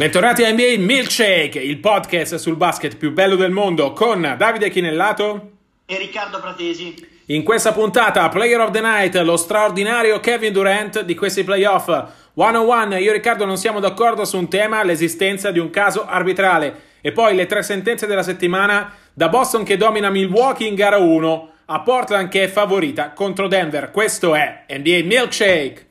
Bentornati a NBA Milkshake, il podcast sul basket più bello del mondo con Davide Chinellato e Riccardo Pratesi. In questa puntata, Player of the Night, lo straordinario Kevin Durant di questi playoff. 101, io e Riccardo non siamo d'accordo su un tema, l'esistenza di un caso arbitrale. E poi le tre sentenze della settimana, da Boston che domina Milwaukee in gara 1 a Portland che è favorita contro Denver. Questo è NBA Milkshake.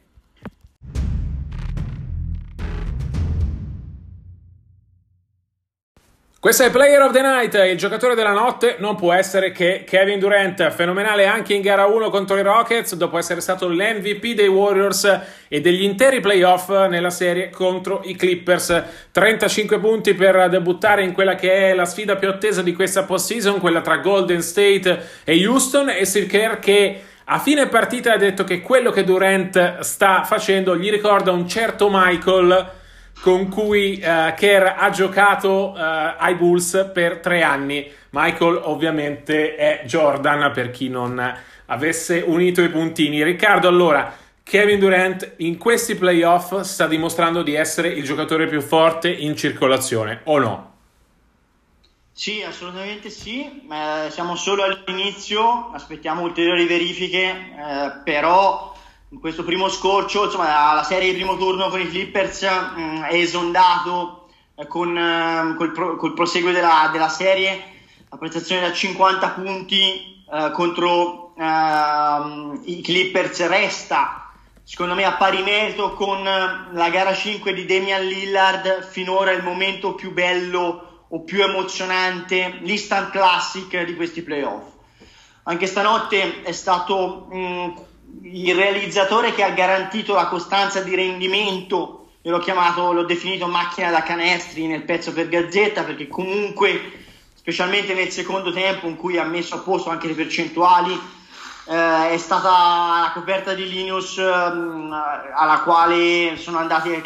Questo è Player of the Night, il giocatore della notte non può essere che Kevin Durant, fenomenale anche in gara 1 contro i Rockets, dopo essere stato l'MVP dei Warriors e degli interi playoff nella serie contro i Clippers. 35 punti per debuttare in quella che è la sfida più attesa di questa postseason, quella tra Golden State e Houston, e Kerr che a fine partita ha detto che quello che Durant sta facendo gli ricorda un certo Michael con cui uh, Kerr ha giocato uh, ai Bulls per tre anni. Michael ovviamente è Jordan per chi non avesse unito i puntini. Riccardo, allora, Kevin Durant in questi playoff sta dimostrando di essere il giocatore più forte in circolazione, o no? Sì, assolutamente sì, eh, siamo solo all'inizio, aspettiamo ulteriori verifiche, eh, però questo primo scorcio, insomma, la serie di primo turno con i Clippers mh, mm, è esondato eh, con eh, col, pro, col, proseguo della, della, serie, la prestazione da 50 punti eh, contro eh, i Clippers resta, secondo me, a pari merito con la gara 5 di Damian Lillard, finora il momento più bello o più emozionante, l'instant classic di questi playoff. Anche stanotte è stato mh, mm, il realizzatore che ha garantito la costanza di rendimento, io l'ho chiamato, l'ho definito macchina da canestri nel pezzo per Gazzetta, perché comunque, specialmente nel secondo tempo in cui ha messo a posto anche le percentuali, eh, è stata la coperta di Linus eh, alla quale sono andati,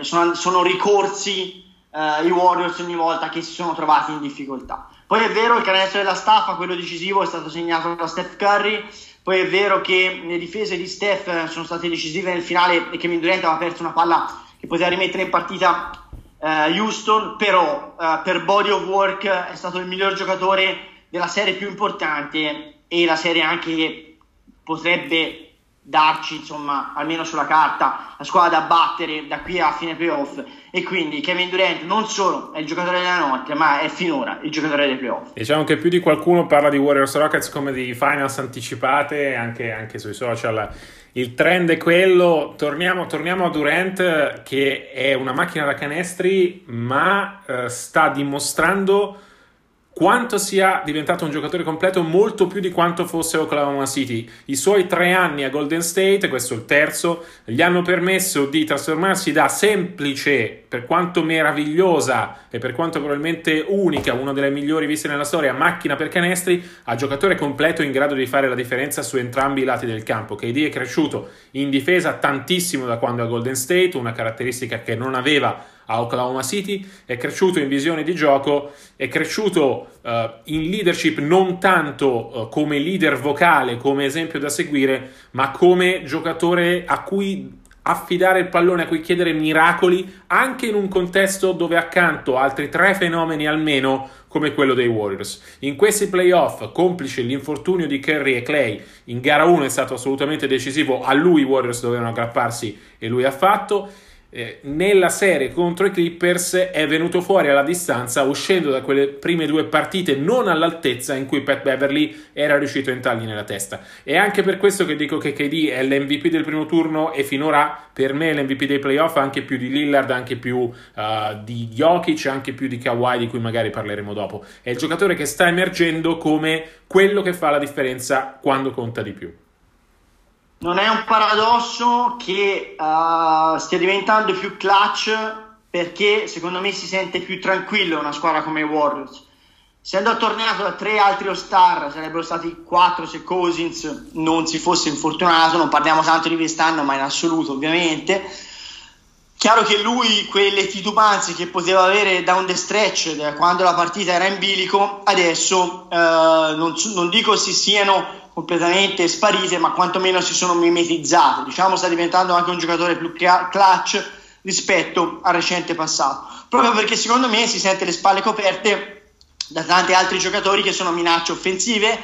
sono, sono ricorsi eh, i Warriors ogni volta che si sono trovati in difficoltà. Poi è vero, il canestro della staffa, quello decisivo, è stato segnato da Steph Curry, poi è vero che le difese di Steph sono state decisive nel finale e Kevin Durant aveva perso una palla che poteva rimettere in partita uh, Houston, però uh, per body of work è stato il miglior giocatore della serie più importante e la serie anche che potrebbe darci, insomma, almeno sulla carta, la squadra da battere da qui a fine playoff. E quindi Kevin Durant non solo è il giocatore della notte, ma è finora il giocatore dei playoff. Diciamo che più di qualcuno parla di Warriors Rockets come di finals anticipate, anche, anche sui social. Il trend è quello, torniamo, torniamo, a Durant che è una macchina da canestri, ma eh, sta dimostrando quanto sia diventato un giocatore completo molto più di quanto fosse Oklahoma City. I suoi tre anni a Golden State, questo è il terzo, gli hanno permesso di trasformarsi da semplice, per quanto meravigliosa e per quanto probabilmente unica, una delle migliori viste nella storia, macchina per canestri, a giocatore completo in grado di fare la differenza su entrambi i lati del campo. KD è cresciuto in difesa tantissimo da quando è a Golden State, una caratteristica che non aveva a Oklahoma City, è cresciuto in visione di gioco, è cresciuto uh, in leadership non tanto uh, come leader vocale, come esempio da seguire, ma come giocatore a cui affidare il pallone, a cui chiedere miracoli, anche in un contesto dove accanto altri tre fenomeni almeno come quello dei Warriors. In questi playoff, complice l'infortunio di Curry e Clay, in gara 1 è stato assolutamente decisivo, a lui i Warriors dovevano aggrapparsi e lui ha fatto eh, nella serie contro i Clippers è venuto fuori alla distanza uscendo da quelle prime due partite non all'altezza in cui Pat Beverly era riuscito a entrargli nella testa. È anche per questo che dico che KD è l'MVP del primo turno e finora per me l'MVP dei playoff anche più di Lillard, anche più uh, di Jokic, anche più di Kawhi di cui magari parleremo dopo. È il giocatore che sta emergendo come quello che fa la differenza quando conta di più non è un paradosso che uh, stia diventando più clutch perché secondo me si sente più tranquillo una squadra come i Warriors. Essendo attorniato da tre altri All-Star, sarebbero stati quattro se Cousins non si fosse infortunato, non parliamo tanto di quest'anno, ma in assoluto ovviamente. Chiaro che lui quelle titubanze che poteva avere down the stretch quando la partita era in bilico, adesso uh, non, non dico si siano completamente sparite, ma quantomeno si sono mimetizzate. Diciamo sta diventando anche un giocatore più clutch, rispetto al recente passato, proprio perché secondo me si sente le spalle coperte da tanti altri giocatori che sono minacce offensive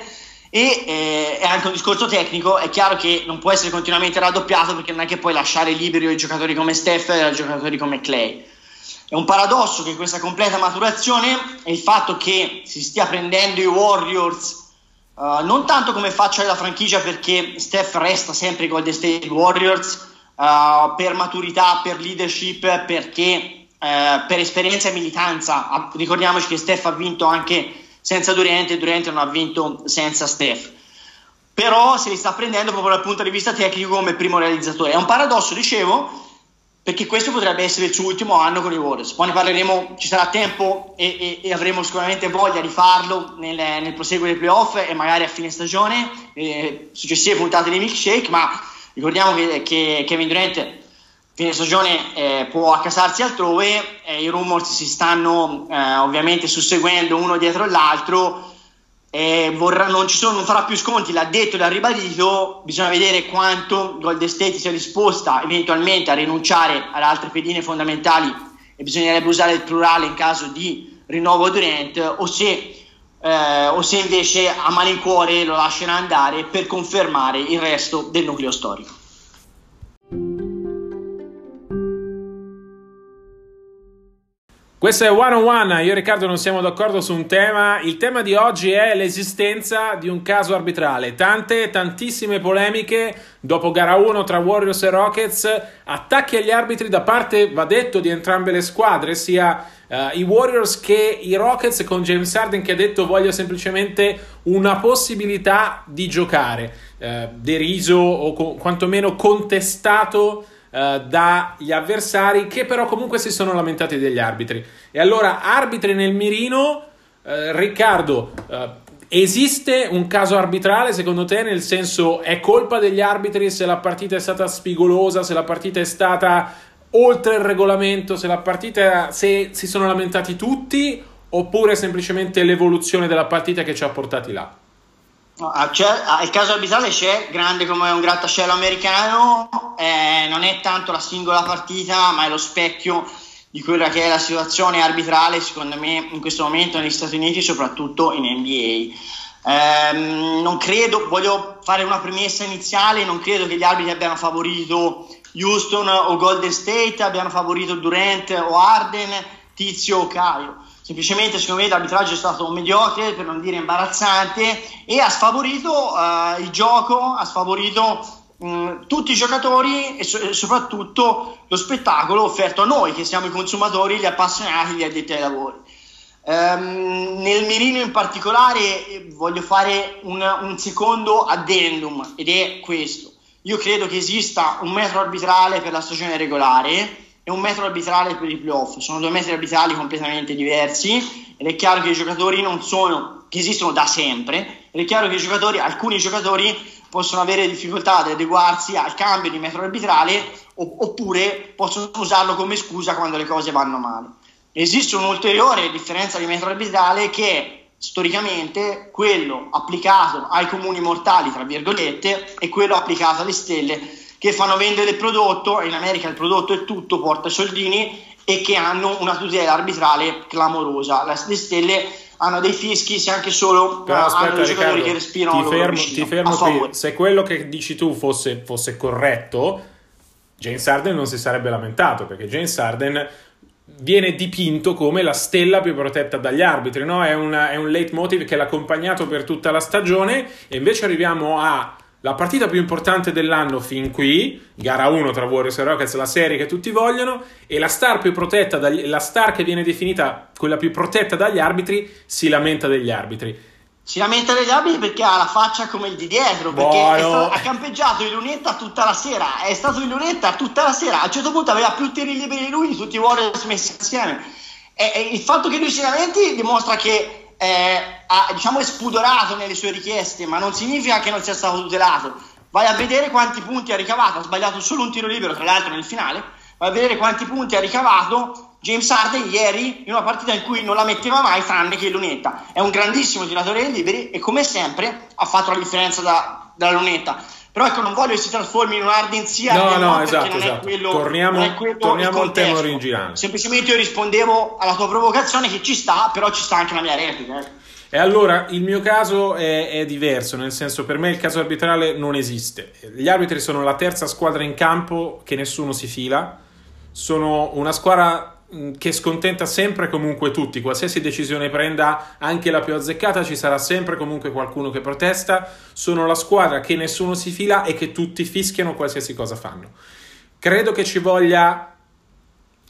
e eh, è anche un discorso tecnico, è chiaro che non può essere continuamente raddoppiato perché non è che puoi lasciare liberi i giocatori come Steph e i giocatori come Clay. È un paradosso che questa completa maturazione e il fatto che si stia prendendo i Warriors uh, non tanto come faccia della franchigia perché Steph resta sempre i Golden State Warriors uh, per maturità, per leadership, perché uh, per esperienza e militanza. Ricordiamoci che Steph ha vinto anche senza Durante, Durante non ha vinto senza Steph. Però se li sta prendendo proprio dal punto di vista tecnico come primo realizzatore. È un paradosso, dicevo, perché questo potrebbe essere il suo ultimo anno con i Warriors. Poi ne parleremo, ci sarà tempo e, e, e avremo sicuramente voglia di farlo nel, nel proseguo dei playoff e magari a fine stagione, eh, successive puntate di milkshake, ma ricordiamo che, che Kevin Durant fine stagione eh, può accasarsi altrove, eh, i rumors si stanno eh, ovviamente susseguendo uno dietro l'altro, vorrà, non, sono, non, farà più sconti, l'ha detto e l'ha ribadito, bisogna vedere quanto Golden State sia disposta eventualmente a rinunciare ad altre pedine fondamentali e bisognerebbe usare il plurale in caso di rinnovo Durant o se, eh, o se invece a malincuore lo lascerà andare per confermare il resto del nucleo storico. Questo è One on One, io e Riccardo non siamo d'accordo su un tema, il tema di oggi è l'esistenza di un caso arbitrale, tante, tantissime polemiche. Dopo gara 1 tra Warriors e Rockets, attacchi agli arbitri da parte, va detto, di entrambe le squadre, sia uh, i Warriors che i Rockets con James Harden che ha detto voglio semplicemente una possibilità di giocare, uh, deriso o co- quantomeno contestato eh, dagli avversari che però comunque si sono lamentati degli arbitri. E allora, arbitri nel mirino, uh, Riccardo, uh, esiste un caso arbitrale secondo te? Nel senso, è colpa degli arbitri se la partita è stata spigolosa, se la partita è stata oltre il regolamento, se la partita se si sono lamentati tutti oppure semplicemente l'evoluzione della partita che ci ha portati là? Ah, ah, il caso arbitrale c'è, grande come un grattacielo americano, eh, non è tanto la singola partita, ma è lo specchio di quella che è la situazione arbitrale, secondo me, in questo momento negli Stati Uniti, soprattutto in NBA. Eh, non credo, voglio fare una premessa iniziale, non credo che gli arbitri abbiano favorito Houston o Golden State, abbiano favorito Durant o Arden, Tizio o Caio semplicemente secondo me l'arbitraggio è stato mediocre per non dire imbarazzante e ha sfavorito uh, il gioco, ha sfavorito uh, tutti i giocatori e, so- soprattutto lo spettacolo offerto a noi che siamo i consumatori, gli appassionati, gli addetti ai lavori. Um, nel mirino in particolare voglio fare un, un secondo addendum ed è questo. Io credo che esista un metro arbitrale per la stagione regolare e un metro arbitrale per i playoff. Sono due metri arbitrali completamente diversi ed è chiaro che i giocatori non sono, che esistono da sempre, ed è chiaro che giocatori, alcuni giocatori possono avere difficoltà ad adeguarsi al cambio di metro arbitrale oppure possono usarlo come scusa quando le cose vanno male. Esiste un'ulteriore differenza di metro arbitrale che è storicamente quello applicato ai comuni mortali, tra virgolette, e quello applicato alle stelle che fanno vendere il prodotto, in America il prodotto è tutto, porta soldini e che hanno una tutela arbitrale clamorosa. Le stelle hanno dei fischi se anche solo Però, aspetta, hanno dei giocatori che respirano ti fermo, vicino, ti fermo qui. se quello che dici tu fosse, fosse corretto James Harden non si sarebbe lamentato perché James Harden viene dipinto come la stella più protetta dagli arbitri no? è, una, è un leitmotiv che l'ha accompagnato per tutta la stagione e invece arriviamo a la partita più importante dell'anno fin qui, gara 1 tra Warriors e Rockets, la serie che tutti vogliono, e la star più protetta, dagli, la star che viene definita quella più protetta dagli arbitri, si lamenta degli arbitri. Si lamenta degli arbitri perché ha la faccia come il di dietro, perché stato, ha campeggiato in lunetta tutta la sera, è stato in lunetta tutta la sera, a un certo punto aveva più tiri liberi di lui di tutti i Warriors messi insieme. E, e il fatto che lui si lamenti dimostra che eh, ha diciamo, espudorato nelle sue richieste, ma non significa che non sia stato tutelato. Vai a vedere quanti punti ha ricavato, ha sbagliato solo un tiro libero, tra l'altro nel finale, vai a vedere quanti punti ha ricavato James Harden ieri in una partita in cui non la metteva mai tranne che lunetta. È un grandissimo tiratore dei liberi e come sempre ha fatto la differenza da, dalla lunetta. Però ecco, non voglio che si trasformi in un'ardenzia. No, no, esatto, esatto. Quello, torniamo, torniamo al tema originale. Semplicemente io rispondevo alla tua provocazione che ci sta, però ci sta anche la mia replica. Eh. E allora il mio caso è, è, diverso, nel senso per me il caso arbitrale non esiste. Gli arbitri sono la terza squadra in campo che nessuno si fila, sono una squadra che scontenta sempre comunque tutti, qualsiasi decisione prenda, anche la più azzeccata, ci sarà sempre comunque qualcuno che protesta, sono la squadra che nessuno si fila e che tutti fischiano qualsiasi cosa fanno. Credo che ci voglia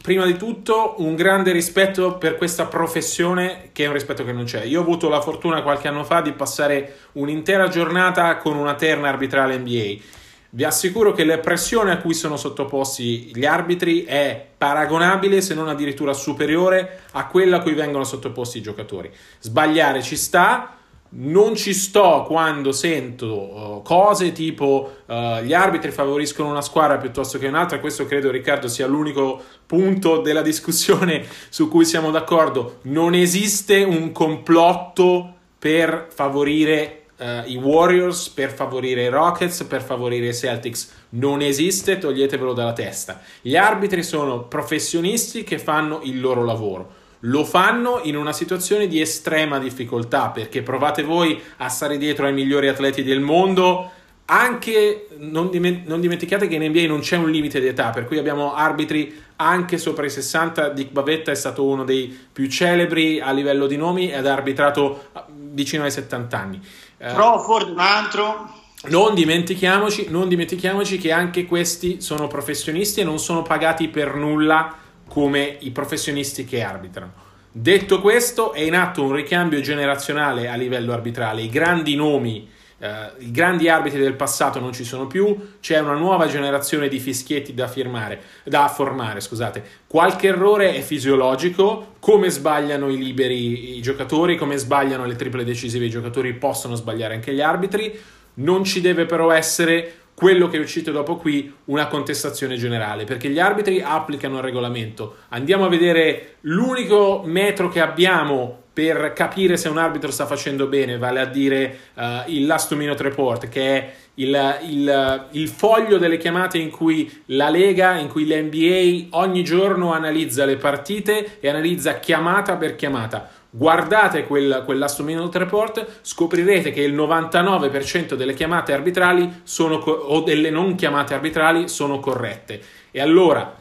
prima di tutto un grande rispetto per questa professione che è un rispetto che non c'è. Io ho avuto la fortuna qualche anno fa di passare un'intera giornata con una terna arbitrale NBA vi assicuro che la pressione a cui sono sottoposti gli arbitri è paragonabile, se non addirittura superiore, a quella a cui vengono sottoposti i giocatori. Sbagliare ci sta, non ci sto quando sento uh, cose tipo uh, gli arbitri favoriscono una squadra piuttosto che un'altra, questo credo Riccardo sia l'unico punto della discussione su cui siamo d'accordo. Non esiste un complotto per favorire uh, i Warriors per favorire i Rockets, per favorire i Celtics. Non esiste, toglietevelo dalla testa. Gli arbitri sono professionisti che fanno il loro lavoro. Lo fanno in una situazione di estrema difficoltà perché provate voi a stare dietro ai migliori atleti del mondo. Anche non, diment- non dimenticate che in NBA non c'è un limite di età, per cui abbiamo arbitri anche sopra i 60. Dick Bavetta è stato uno dei più celebri a livello di nomi ed ha arbitrato vicino ai 70 anni. Eh, Crawford, un altro. Non dimentichiamoci, non dimentichiamoci che anche questi sono professionisti e non sono pagati per nulla come i professionisti che arbitrano. Detto questo, è in atto un ricambio generazionale a livello arbitrale. I grandi nomi Uh, I grandi arbitri del passato non ci sono più, c'è una nuova generazione di fischietti da, firmare, da formare. Scusate. Qualche errore è fisiologico, come sbagliano i liberi i giocatori, come sbagliano le triple decisive i giocatori, possono sbagliare anche gli arbitri. Non ci deve però essere quello che è uscito dopo qui, una contestazione generale, perché gli arbitri applicano il regolamento. Andiamo a vedere l'unico metro che abbiamo per capire se un arbitro sta facendo bene, vale a dire uh, il last minute report, che è il, il, il, foglio delle chiamate in cui la Lega, in cui l'NBA ogni giorno analizza le partite e analizza chiamata per chiamata. Guardate quel, quel last minute report, scoprirete che il 99% delle chiamate arbitrali sono, o delle non chiamate arbitrali sono corrette. E allora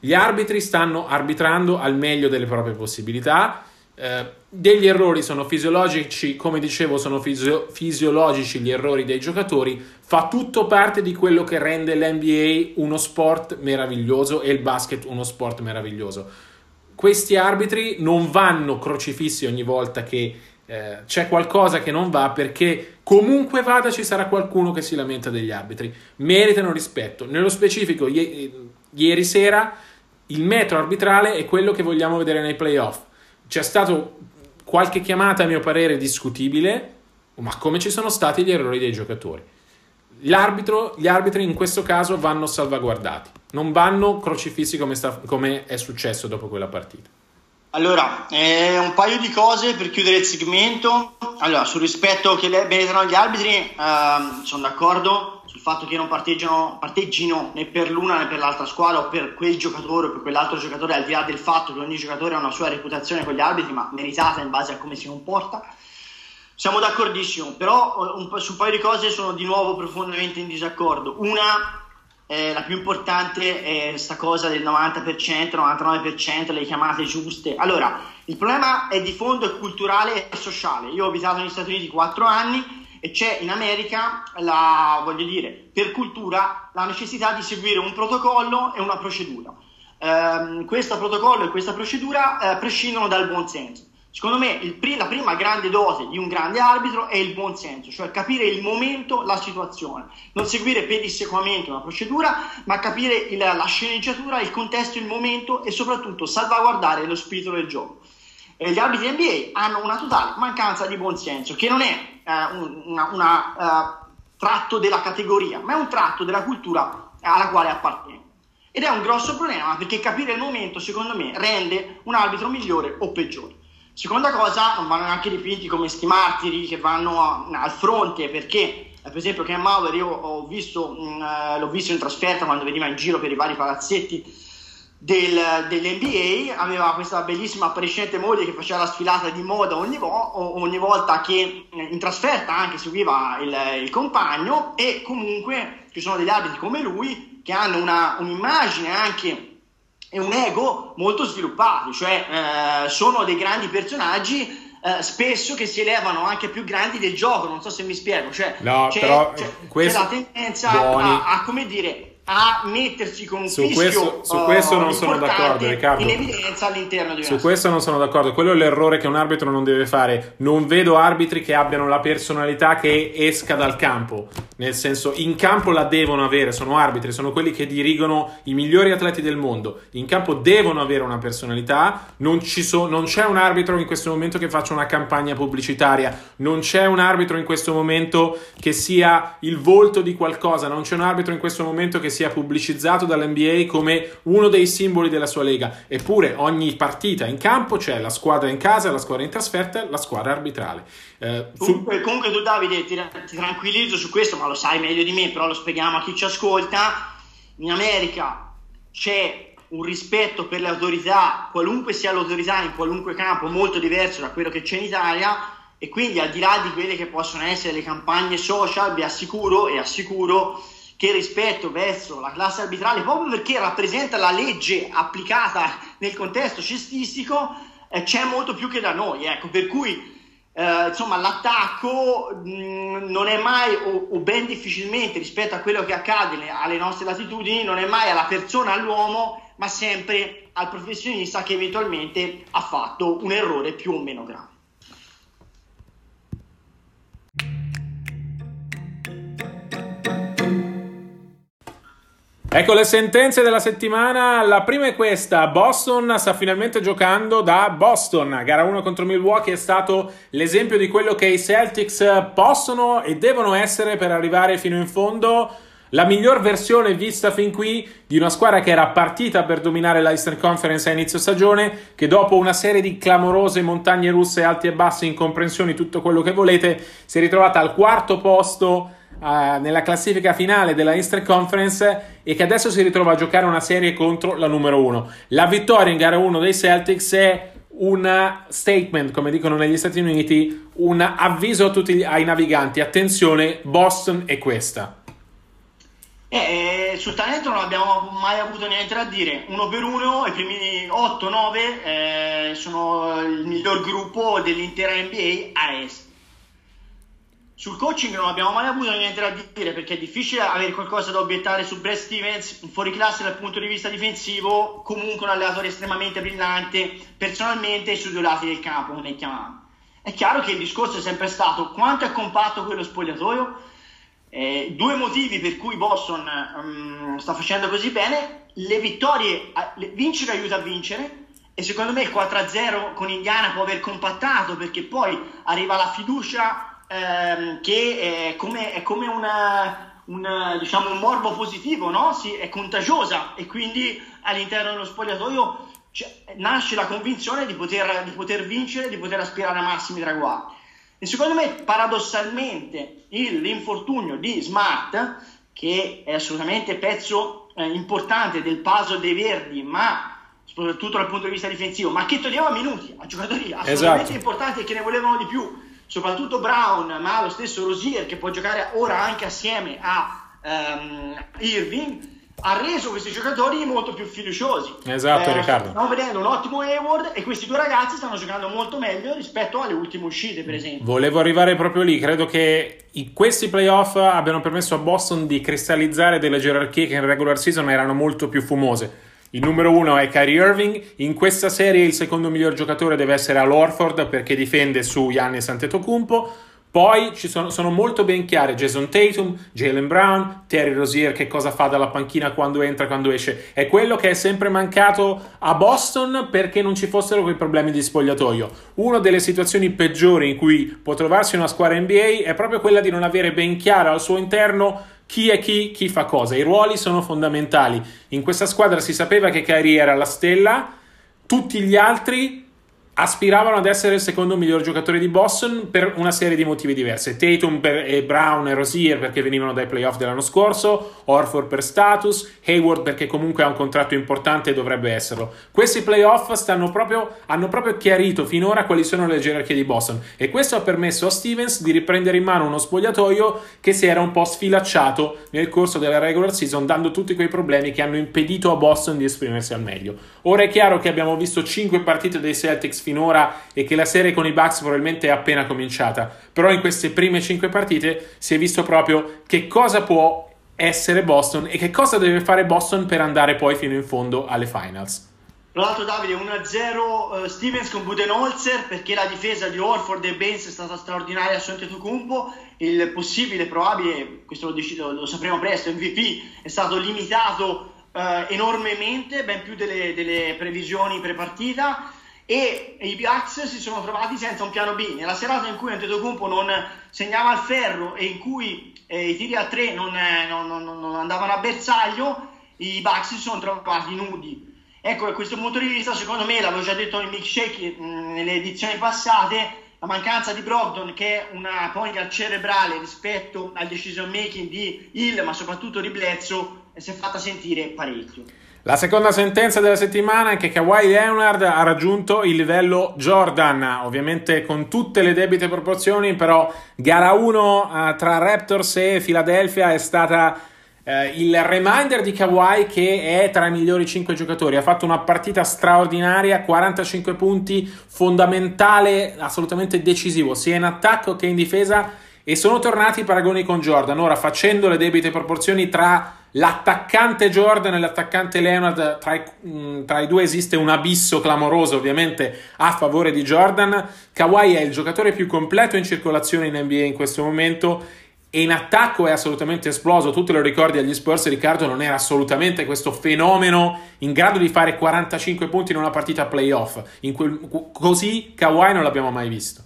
gli arbitri stanno arbitrando al meglio delle proprie possibilità eh, degli errori sono fisiologici, come dicevo, sono fisio- fisiologici gli errori dei giocatori, fa tutto parte di quello che rende l'NBA uno sport meraviglioso e il basket uno sport meraviglioso. Questi arbitri non vanno crocifissi ogni volta che eh, c'è qualcosa che non va perché comunque vada ci sarà qualcuno che si lamenta degli arbitri. Meritano rispetto. Nello specifico, i- ieri sera il metro arbitrale è quello che vogliamo vedere nei playoff c'è stato qualche chiamata a mio parere discutibile, ma come ci sono stati gli errori dei giocatori. L'arbitro, gli arbitri in questo caso vanno salvaguardati, non vanno crocifissi come, sta, come è successo dopo quella partita. Allora, eh, un paio di cose per chiudere il segmento. Allora, sul rispetto che meritano gli arbitri, eh, sono d'accordo sul fatto che non parteggino né per l'una né per l'altra squadra o per quel giocatore o per quell'altro giocatore, al di là del fatto che ogni giocatore ha una sua reputazione con gli arbitri, ma meritata in base a come si comporta. Siamo d'accordissimo, però un, su un paio di cose sono di nuovo profondamente in disaccordo. Una eh, la più importante è questa cosa del 90%, 99%, le chiamate giuste. Allora, il problema è di fondo, è culturale e sociale. Io ho abitato negli Stati Uniti 4 anni e c'è in America, la, voglio dire, per cultura, la necessità di seguire un protocollo e una procedura. Eh, questo protocollo e questa procedura eh, prescindono dal buon senso. Secondo me il, la prima grande dose di un grande arbitro è il buon senso, cioè capire il momento, la situazione, non seguire pedissequamente una procedura, ma capire il, la sceneggiatura, il contesto, il momento e soprattutto salvaguardare lo spirito del gioco. E gli arbitri NBA hanno una totale mancanza di buon senso, che non è eh, un una, uh, tratto della categoria, ma è un tratto della cultura alla quale appartiene. Ed è un grosso problema perché capire il momento, secondo me, rende un arbitro migliore o peggiore. Seconda cosa, non vanno neanche dipinti come sti martiri che vanno al fronte perché per esempio Ken Mauer io ho visto, mh, eh, l'ho visto in trasferta quando veniva in giro per i vari palazzetti del, dell'NBA, aveva questa bellissima appariscente moglie che faceva la sfilata di moda ogni, vo- ogni volta che eh, in trasferta anche seguiva il, il, compagno e comunque ci sono degli arbitri come lui che hanno una, un'immagine anche e un ego molto sviluppati, cioè eh, sono dei grandi personaggi eh, spesso che si elevano anche più grandi del gioco, non so se mi spiego, cioè no, c'è, però, c'è, questo... c'è la tendenza a, a, come dire a mettersi con un su fischio questo, su questo uh, non sono d'accordo Riccardo. in evidenza all'interno di una su questo non sono d'accordo. Quello è l'errore che un arbitro non deve fare. Non vedo arbitri che abbiano la personalità che esca dal campo. Nel senso in campo la devono avere sono arbitri sono quelli che dirigono i migliori atleti del mondo. In campo devono avere una personalità. Non, so, non c'è un arbitro in questo momento che faccia una campagna pubblicitaria. Non c'è un arbitro in questo momento che sia il volto di qualcosa. Non c'è un arbitro in questo momento che sia pubblicizzato dall'NBA come uno dei simboli della sua lega. Eppure ogni partita in campo c'è la squadra in casa, la squadra in trasferta, la squadra arbitrale. Eh, comunque, comunque, tu Davide ti, ti tranquillizzo su questo, ma lo sai meglio di me, però lo spieghiamo a chi ci ascolta. In America c'è un rispetto per le autorità, qualunque sia l'autorità in qualunque campo, molto diverso da quello che c'è in Italia e quindi al di là di quelle che possono essere le campagne social, vi assicuro e assicuro che rispetto verso la classe arbitrale, proprio perché rappresenta la legge applicata nel contesto cestistico, eh, c'è molto più che da noi. Ecco, per cui eh, insomma, l'attacco mh, mm, non è mai, o, o, ben difficilmente rispetto a quello che accade le, alle nostre latitudini, non è mai alla persona, all'uomo, ma sempre al professionista che eventualmente ha fatto un errore più o meno grave. Ecco le sentenze della settimana. La prima è questa: Boston sta finalmente giocando da Boston. Gara 1 contro Milwaukee è stato l'esempio di quello che i Celtics possono e devono essere per arrivare fino in fondo. La miglior versione vista fin qui di una squadra che era partita per dominare l'Eastern Conference a inizio stagione, che dopo una serie di clamorose montagne russe, alti e bassi, incomprensioni, tutto quello che volete, si è ritrovata al quarto posto uh, nella classifica finale della Eastern Conference e che adesso si ritrova a giocare una serie contro la numero 1. La vittoria in gara 1 dei Celtics è un statement, come dicono negli Stati Uniti, un avviso a tutti ai naviganti. Attenzione, Boston è questa. Eh, eh, sul talento non abbiamo mai avuto niente da dire. Uno per uno, i primi 8-9 eh, sono il miglior gruppo dell'intera NBA a est. Sul coaching non abbiamo mai avuto niente da dire perché è difficile avere qualcosa da obiettare su Brad Stevens, fuori classe dal punto di vista difensivo, comunque un allenatore estremamente brillante personalmente sui due lati del campo, come chiamavamo. È chiaro che il discorso è sempre stato quanto è compatto quello spogliatoio, eh, due motivi per cui Boston um, sta facendo così bene, le vittorie, le, vincere aiuta a vincere e secondo me il 4-0 con Indiana può aver compattato perché poi arriva la fiducia ehm, che è come, è come una, una, diciamo, un morbo positivo, no? sì, è contagiosa e quindi all'interno dello spogliatoio cioè, nasce la convinzione di poter, di poter vincere, di poter aspirare a massimi traguardi. E secondo me, paradossalmente, il, l'infortunio di Smart, che è assolutamente pezzo eh, importante del puzzle dei Verdi, ma soprattutto dal punto di vista difensivo, ma che toglieva minuti a giocatori assolutamente esatto. importanti e che ne volevano di più soprattutto Brown, ma lo stesso Rosier che può giocare ora anche assieme a um, Irving, ha reso questi giocatori molto più fiduciosi. Esatto, eh, Riccardo. Stiamo vedendo un ottimo Hayward e questi due ragazzi stanno giocando molto meglio rispetto alle ultime uscite, per esempio. Volevo arrivare proprio lì. Credo che questi playoff abbiano permesso a Boston di cristallizzare delle gerarchie che in regular season erano molto più fumose. Il numero uno è Kyrie Irving. In questa serie il secondo miglior giocatore deve essere Al Orford perché difende su Giannis Antetokounmpo. Poi ci sono, sono, molto ben chiare Jason Tatum, Jalen Brown, Terry Rosier che cosa fa dalla panchina quando entra, quando esce. È quello che è sempre mancato a Boston perché non ci fossero quei problemi di spogliatoio. Una delle situazioni peggiori in cui può trovarsi una squadra NBA è proprio quella di non avere ben chiaro al suo interno chi è chi, chi fa cosa. I ruoli sono fondamentali. In questa squadra si sapeva che Kyrie era la stella, tutti gli altri aspiravano ad essere il secondo miglior giocatore di Boston per una serie di motivi diversi. Tatum per, e Brown e Rosier perché venivano dai playoff dell'anno scorso, Orford per status, Hayward perché comunque ha un contratto importante e dovrebbe esserlo. Questi playoff proprio, hanno proprio chiarito finora quali sono le gerarchie di Boston e questo ha permesso a Stevens di riprendere in mano uno spogliatoio che si era un po' sfilacciato nel corso della regular season dando tutti quei problemi che hanno impedito a Boston di esprimersi al meglio. Ora è chiaro che abbiamo visto 5 partite dei Celtics finora e che la serie con i Bucks probabilmente è appena cominciata. Però in queste prime 5 partite si è visto proprio che cosa può essere Boston e che cosa deve fare Boston per andare poi fino in fondo alle finals. Tra l'altro Davide 1-0 uh, Stevens con Budenholzer perché la difesa di Orford e Baines è stata straordinaria su Antetokounmpo il possibile, probabile, questo lo, decido, lo sapremo presto, MVP è stato limitato uh, enormemente, ben più delle, delle previsioni pre-partita e i Bucks si sono trovati senza un piano B. Nella serata in cui Antetokounmpo non segnava al ferro e in cui eh, i tiri a tre non, eh, non, non, non, andavano a bersaglio, i Bucks si sono trovati nudi. Ecco, da questo punto di vista, secondo me, l'avevo già detto in milkshake mh, nelle edizioni passate, la mancanza di Brogdon, che è una poglia cerebrale rispetto al decision making di Hill, ma soprattutto di Bledsoe, si è fatta sentire parecchio. La seconda sentenza della settimana è che Kawhi Leonard ha raggiunto il livello Jordan, ovviamente con tutte le debite proporzioni, però gara 1 uh, eh, tra Raptors e Philadelphia è stata uh, il reminder di Kawhi che è tra i migliori 5 giocatori, ha fatto una partita straordinaria, 45 punti, fondamentale, assolutamente decisivo, sia in attacco che in difesa e sono tornati i paragoni con Jordan, ora facendo le debite proporzioni tra l'attaccante Jordan e l'attaccante Leonard, tra i, mm, tra i, due esiste un abisso clamoroso ovviamente a favore di Jordan. Kawhi è il giocatore più completo in circolazione in NBA in questo momento e in attacco è assolutamente esploso. Tu te lo ricordi agli Spurs, Riccardo non era assolutamente questo fenomeno in grado di fare 45 punti in una partita playoff. Quel, così Kawhi non l'abbiamo mai visto.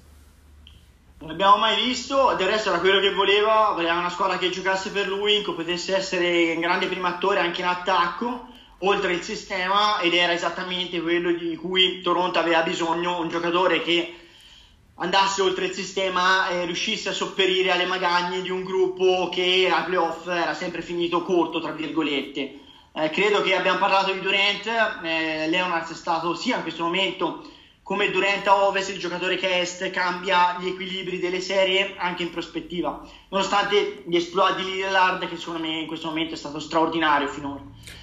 Non l'abbiamo mai visto, del resto era quello che voleva, voleva una squadra che giocasse per lui, che potesse essere un grande primo attore anche in attacco, oltre il sistema, ed era esattamente quello di cui Toronto aveva bisogno, un giocatore che andasse oltre il sistema e riuscisse a sopperire alle magagne di un gruppo che a playoff era sempre finito corto, tra virgolette. Eh, credo che abbiamo parlato di Durant, eh, Leonard è stato sia in questo momento come Durant a Ovest, il giocatore che è Est cambia gli equilibri delle serie anche in prospettiva, nonostante gli esplodi di Lillard che secondo me in questo momento è stato straordinario finora.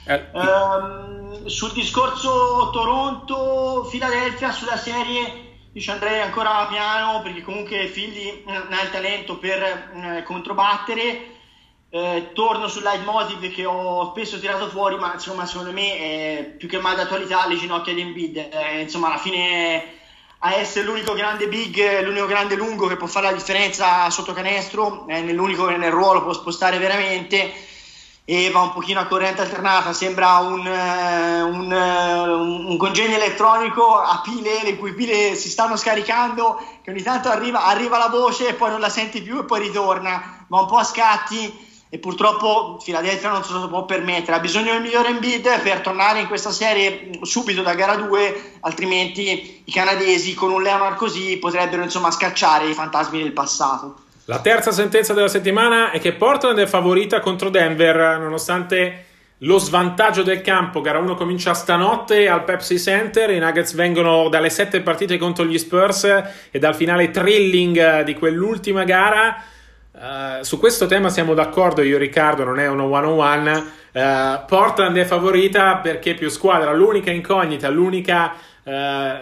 Eh. Um, sul discorso Toronto-Philadelphia, sulla serie dice Andrea ancora piano perché comunque Figli ha il talento per eh, controbattere eh, torno sul leitmotiv che ho spesso tirato fuori, ma insomma, secondo me è più che mai d'attualità le ginocchia di Embiid. Eh, insomma, alla fine a essere l'unico grande big, l'unico grande lungo che può fare la differenza sotto canestro, è l'unico che nel ruolo può spostare veramente e va un pochino a corrente alternata, sembra un, eh, un, eh, un, congegno elettronico a pile, le cui pile si stanno scaricando, che ogni tanto arriva, arriva la voce e poi non la senti più e poi ritorna, va un po' a scatti e purtroppo Philadelphia non se lo può permettere, ha bisogno del migliore Embiid per tornare in questa serie subito da gara 2, altrimenti i canadesi con un Leonard così potrebbero insomma scacciare i fantasmi del passato. La terza sentenza della settimana è che Portland è favorita contro Denver nonostante lo svantaggio del campo. Gara 1 comincia stanotte al Pepsi Center. I Nuggets vengono dalle sette partite contro gli Spurs e dal finale thrilling di quell'ultima gara. Uh, su questo tema siamo d'accordo, io e Riccardo, non è uno one-on-one. Uh, Portland è favorita perché più squadra, l'unica incognita, l'unica, uh,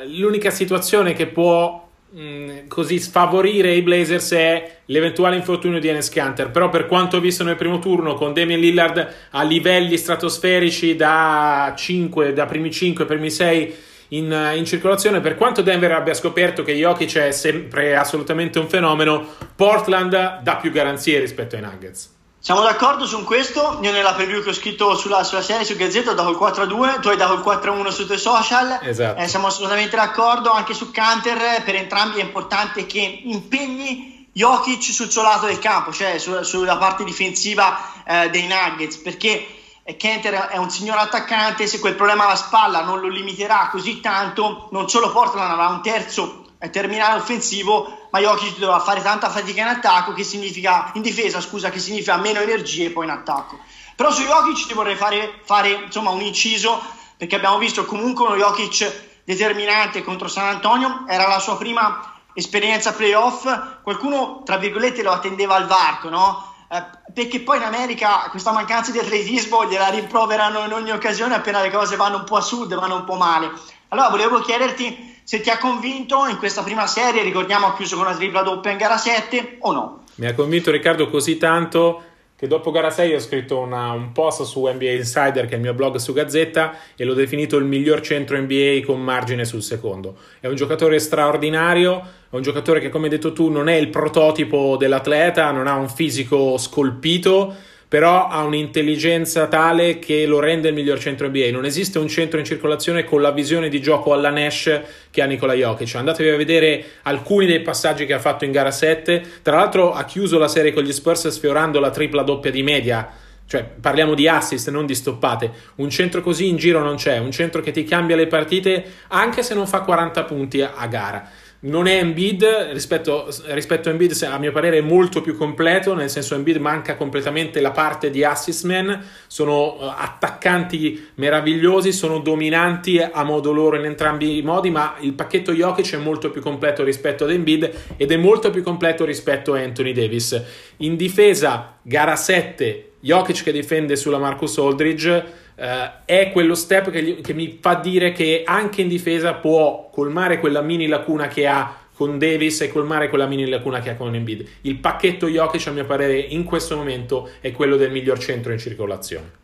l'unica situazione che può mh, così sfavorire i Blazers è l'eventuale infortunio di Enes Kanter. Però per quanto visto nel primo turno con Damian Lillard a livelli stratosferici da 5, da primi 5, primi 6 in, in, circolazione. Per quanto Denver abbia scoperto che Jokic è sempre assolutamente un fenomeno, Portland dà più garanzie rispetto ai Nuggets. Siamo d'accordo su questo. Io nella preview che ho scritto sulla, sulla serie su Gazzetta ho dato il 4-2, tu hai dato il 4-1 sui tuoi social. Esatto. Eh, siamo assolutamente d'accordo. Anche su Canter, per entrambi è importante che impegni Jokic sul suo lato del campo, cioè su, sulla parte difensiva eh, dei Nuggets, perché e Kenter è un signor attaccante, se quel problema alla spalla non lo limiterà così tanto, non solo Portland avrà un terzo terminale offensivo, ma Jokic dovrà fare tanta fatica in attacco, che significa in difesa, scusa, che significa meno energie poi in attacco. Però su Jokic ti vorrei fare, fare insomma, un inciso, perché abbiamo visto comunque uno Jokic determinante contro San Antonio, era la sua prima esperienza playoff, qualcuno tra virgolette lo attendeva al varco, no? Eh, perché poi in America questa mancanza di atletismo gliela rimproverano in ogni occasione appena le cose vanno un po' a sud, vanno un po' male. Allora volevo chiederti se ti ha convinto in questa prima serie, ricordiamo ha chiuso con una tripla doppia in gara 7 o no? Mi ha convinto Riccardo così tanto che dopo gara 6 ho scritto una, un post su NBA Insider, che è il mio blog su Gazzetta, e l'ho definito il miglior centro NBA con margine sul secondo. È un giocatore straordinario, è un giocatore che, come hai detto tu, non è il prototipo dell'atleta, non ha un fisico scolpito, però ha un'intelligenza tale che lo rende il miglior centro NBA. Non esiste un centro in circolazione con la visione di gioco alla Nash che ha Nikola Jokic. Andatevi a vedere alcuni dei passaggi che ha fatto in gara 7. Tra l'altro ha chiuso la serie con gli Spurs sfiorando la tripla doppia di media. Cioè, parliamo di assist, non di stoppate. Un centro così in giro non c'è, un centro che ti cambia le partite anche se non fa 40 punti a gara non è Embiid rispetto, rispetto a Embiid a mio parere è molto più completo nel senso Embiid manca completamente la parte di assist man sono uh, attaccanti meravigliosi sono dominanti a modo loro in entrambi i modi ma il pacchetto Jokic è molto più completo rispetto ad Embiid ed è molto più completo rispetto a Anthony Davis. In difesa gara 7 Jokic che difende sulla Marcus Aldridge Uh, è quello step che, gli, che, mi fa dire che anche in difesa può colmare quella mini lacuna che ha con Davis e colmare quella mini lacuna che ha con Embiid. Il pacchetto Jokic, a mio parere, in questo momento è quello del miglior centro in circolazione.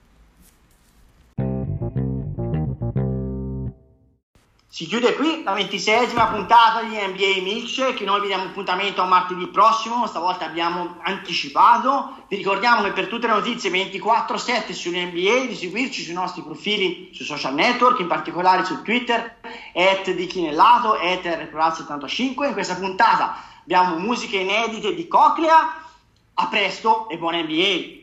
Si chiude qui la ventiseiesima puntata di NBA Milkshake, noi vi diamo appuntamento a martedì prossimo, stavolta abbiamo anticipato, vi ricordiamo che per tutte le notizie 24-7 sull'NBA di seguirci sui nostri profili sui social network, in particolare su Twitter, at di Chinellato, at rpral75, in questa puntata abbiamo musiche inedite di Coclea, a presto e buona NBA!